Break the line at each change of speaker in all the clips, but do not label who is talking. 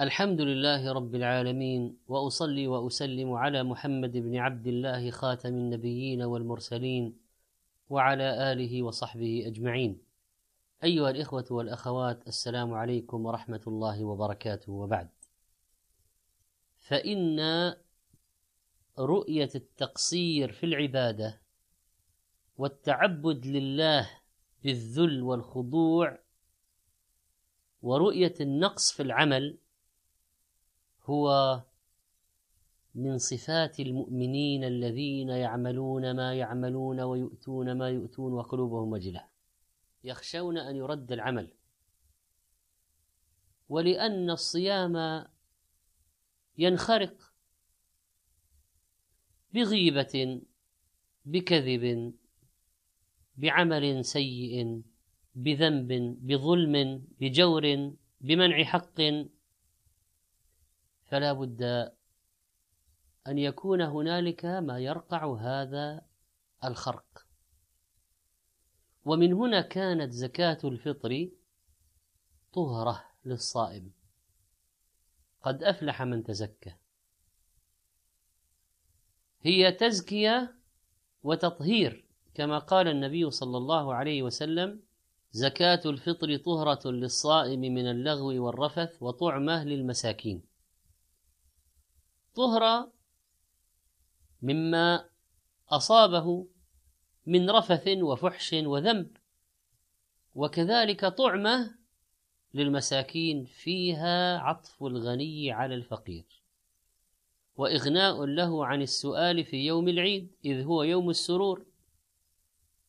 الحمد لله رب العالمين وأصلي وأسلم على محمد بن عبد الله خاتم النبيين والمرسلين وعلى آله وصحبه أجمعين. أيها الإخوة والأخوات السلام عليكم ورحمة الله وبركاته. وبعد فإن رؤية التقصير في العبادة والتعبد لله بالذل والخضوع ورؤية النقص في العمل هو من صفات المؤمنين الذين يعملون ما يعملون ويؤتون ما يؤتون وقلوبهم وجلة. يخشون أن يرد العمل. ولأن الصيام ينخرق بغيبة بكذب بعمل سيء بذنب بظلم بجور بمنع حق فلا بد أن يكون هنالك ما يرقع هذا الخرق. ومن هنا كانت زكاة الفطر طهرة للصائم. قد أفلح من تزكى. هي تزكية وتطهير كما قال النبي صلى الله عليه وسلم زكاة الفطر طهرة للصائم من اللغو والرفث وطعمة للمساكين. طهرة مما أصابه من رفث وفحش وذنب وكذلك طعمة للمساكين فيها عطف الغني على الفقير. وإغناء له عن السؤال في يوم العيد إذ هو يوم السرور.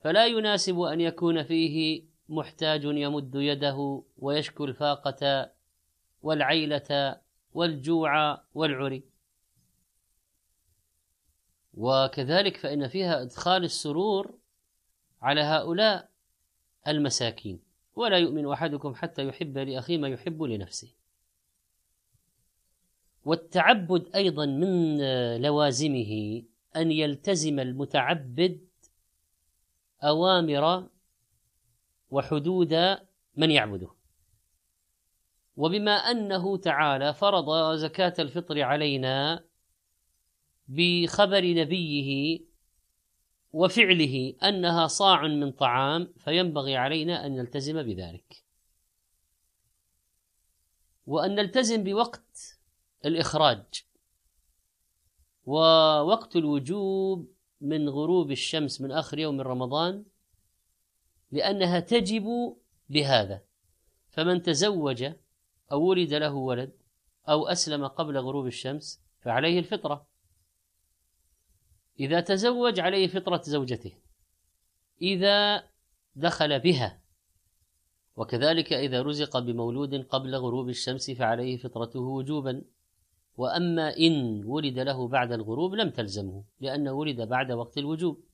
فلا يناسب أن يكون فيه محتاج يمد يده ويشكو الفاقة والعيلة والجوع والعري. وكذلك فإن فيها إدخال السرور على هؤلاء المساكين. ولا يؤمن أحدكم حتى يحب لأخيه ما يحب لنفسه. والتعبد أيضا من لوازمه أن يلتزم المتعبد أوامر وحدود من يعبده. وبما أنه تعالى فرض زكاة الفطر علينا بخبر نبيه وفعله أنها صاع من طعام فينبغي علينا أن نلتزم بذلك. وأن نلتزم بوقت الإخراج ووقت الوجوب من غروب الشمس من آخر يوم من رمضان لأنها تجب بهذا. فمن تزوج أو ولد له ولد أو أسلم قبل غروب الشمس فعليه الفطرة. إذا تزوج عليه فطرة زوجته إذا دخل بها وكذلك إذا رزق بمولود قبل غروب الشمس فعليه فطرته وجوبا وأما إن ولد له بعد الغروب لم تلزمه لأنه ولد بعد وقت الوجوب.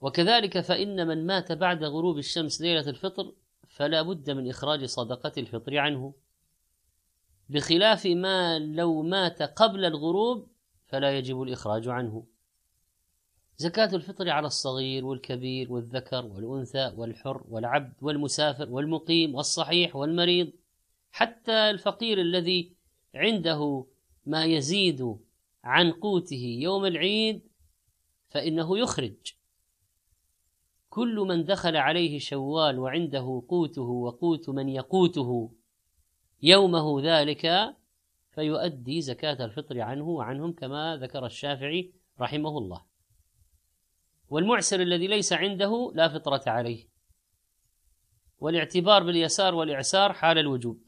وكذلك فإن من مات بعد غروب الشمس ليلة الفطر فلا بد من إخراج صدقة الفطر عنه بخلاف ما لو مات قبل الغروب فلا يجب الإخراج عنه. زكاة الفطر على الصغير والكبير والذكر والأنثى والحر والعبد والمسافر والمقيم والصحيح والمريض حتى الفقير الذي عنده ما يزيد عن قوته يوم العيد فإنه يخرج. كل من دخل عليه شوال وعنده قوته وقوت من يقوته يومه ذلك فيؤدي زكاة الفطر عنه وعنهم كما ذكر الشافعي رحمه الله. والمعسر الذي ليس عنده لا فطرة عليه. والاعتبار باليسار والإعسار حال الوجوب.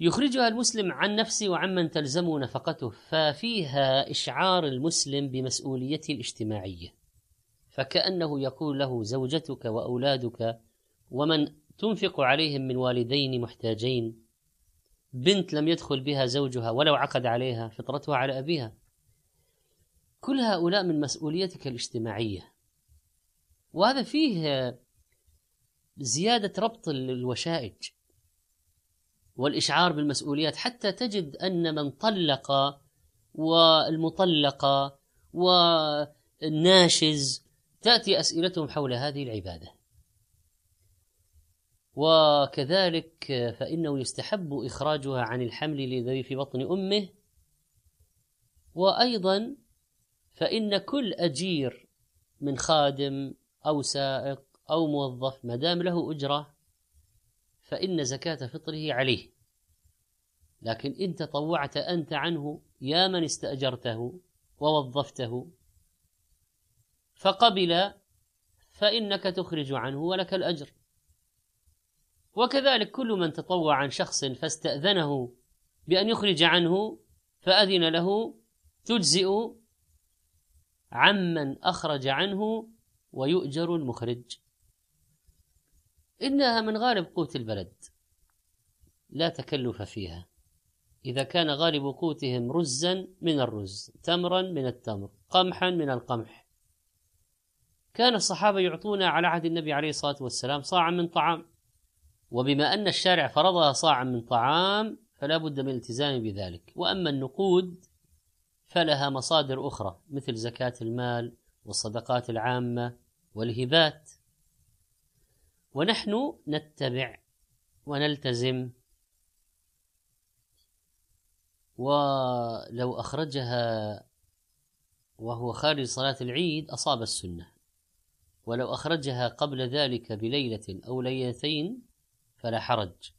يخرجها المسلم عن نفسه وعمن تلزمه نفقته ففيها إشعار المسلم بمسؤوليته الاجتماعية. فكأنه يقول له زوجتك وأولادك ومن تنفق عليهم من والدين محتاجين بنت لم يدخل بها زوجها ولو عقد عليها فطرتها على أبيها. كل هؤلاء من مسؤوليتك الاجتماعية. وهذا فيه زيادة ربط الوشائج والإشعار بالمسؤوليات حتى تجد أن من طلق والمطلقة والناشز تأتي أسئلتهم حول هذه العبادة. وكذلك فإنه يستحب إخراجها عن الحمل الذي في بطن أمه. وأيضا فإن كل أجير من خادم أو سائق أو موظف ما دام له أجرة فإن زكاة فطره عليه. لكن إن تطوعت أنت عنه يا من استأجرته ووظفته فقبل فإنك تخرج عنه ولك الأجر. وكذلك كل من تطوع عن شخص فاستأذنه بأن يخرج عنه فأذن له تجزئ عمن أخرج عنه ويؤجر المخرج. إنها من غالب قوت البلد. لا تكلف فيها. إذا كان غالب قوتهم رزا من الرز تمرا من التمر قمحا من القمح. كان الصحابة يعطون على عهد النبي عليه الصلاة والسلام صاعا من طعام. وبما أن الشارع فرضها صاعا من طعام فلا بد من الالتزام بذلك. وأما النقود فلها مصادر أخرى مثل زكاة المال والصدقات العامة والهبات. ونحن نتبع ونلتزم. ولو أخرجها وهو خارج صلاة العيد أصاب السنة. ولو أخرجها قبل ذلك بليلة أو ليلتين فلا حرج.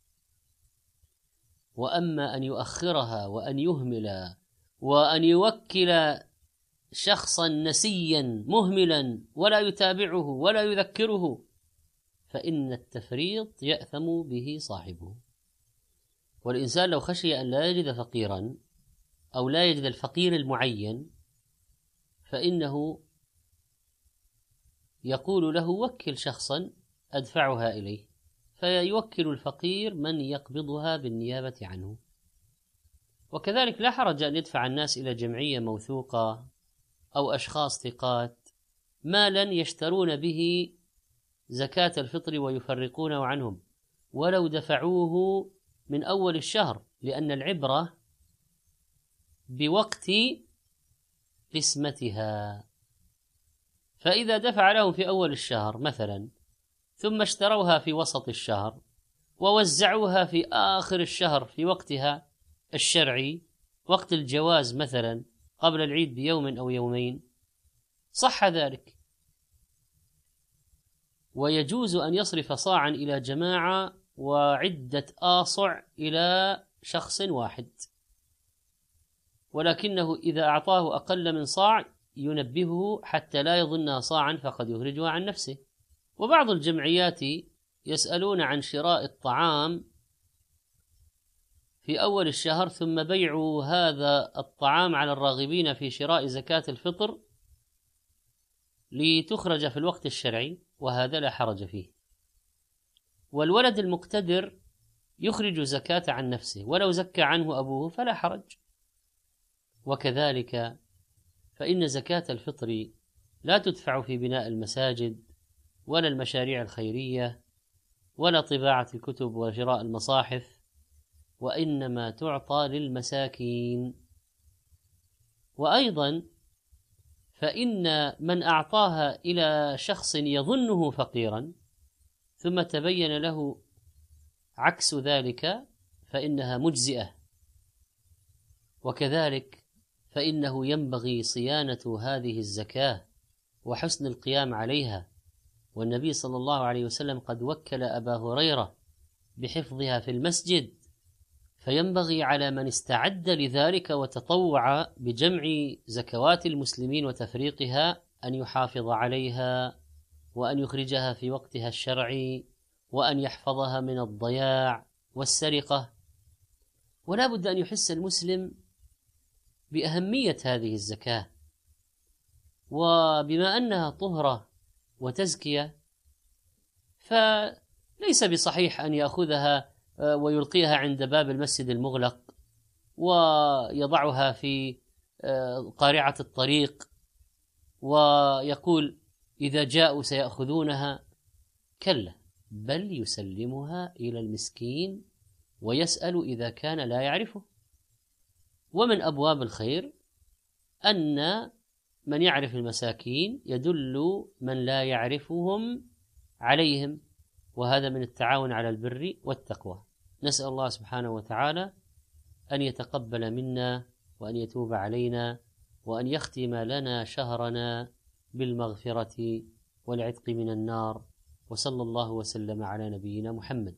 وأما أن يؤخرها وأن يهمل وأن يوكل شخصا نسيا مهملا ولا يتابعه ولا يذكره فإن التفريط يأثم به صاحبه. والإنسان لو خشي أن لا يجد فقيرا أو لا يجد الفقير المعين فإنه يقول له وكل شخصا أدفعها إليه. فيوكل الفقير من يقبضها بالنيابة عنه. وكذلك لا حرج أن يدفع الناس إلى جمعية موثوقة أو أشخاص ثقات مالا يشترون به زكاة الفطر ويفرقونه عنهم. ولو دفعوه من أول الشهر لأن العبرة بوقت قسمتها. فإذا دفع لهم في أول الشهر مثلا ثم اشتروها في وسط الشهر ووزعوها في آخر الشهر في وقتها الشرعي وقت الجواز مثلا قبل العيد بيوم أو يومين. صح ذلك. ويجوز أن يصرف صاعا إلى جماعة وعدة آصع إلى شخص واحد. ولكنه إذا أعطاه أقل من صاع ينبهه حتى لا يظنها صاعا فقد يخرجها عن نفسه. وبعض الجمعيات يسألون عن شراء الطعام في أول الشهر ثم بيع هذا الطعام على الراغبين في شراء زكاة الفطر لتخرج في الوقت الشرعي وهذا لا حرج فيه. والولد المقتدر يخرج زكاة عن نفسه ولو زكى عنه أبوه فلا حرج. وكذلك فإن زكاة الفطر لا تدفع في بناء المساجد ولا المشاريع الخيرية ولا طباعة الكتب وشراء المصاحف وإنما تعطى للمساكين. وأيضا فإن من أعطاها إلى شخص يظنه فقيرا ثم تبين له عكس ذلك فإنها مجزئة. وكذلك فإنه ينبغي صيانة هذه الزكاة وحسن القيام عليها. والنبي صلى الله عليه وسلم قد وكل أبا هريرة بحفظها في المسجد فينبغي على من استعد لذلك وتطوع بجمع زكوات المسلمين وتفريقها أن يحافظ عليها وأن يخرجها في وقتها الشرعي وأن يحفظها من الضياع والسرقة. ولا بد أن يحس المسلم بأهمية هذه الزكاة وبما أنها طهرة وتزكية فليس بصحيح أن يأخذها آه، ويلقيها عند باب المسجد المغلق ويضعها في آه، قارعة الطريق ويقول إذا جاءوا سيأخذونها. كلا بل يسلمها إلى المسكين ويسأل إذا كان لا يعرفه. ومن أبواب الخير أن من يعرف المساكين يدل من لا يعرفهم عليهم وهذا من التعاون على البر والتقوى. نسأل الله سبحانه وتعالى أن يتقبل منا وأن يتوب علينا وأن يختم لنا شهرنا بالمغفرة والعتق من النار وصلى الله وسلم على نبينا محمد.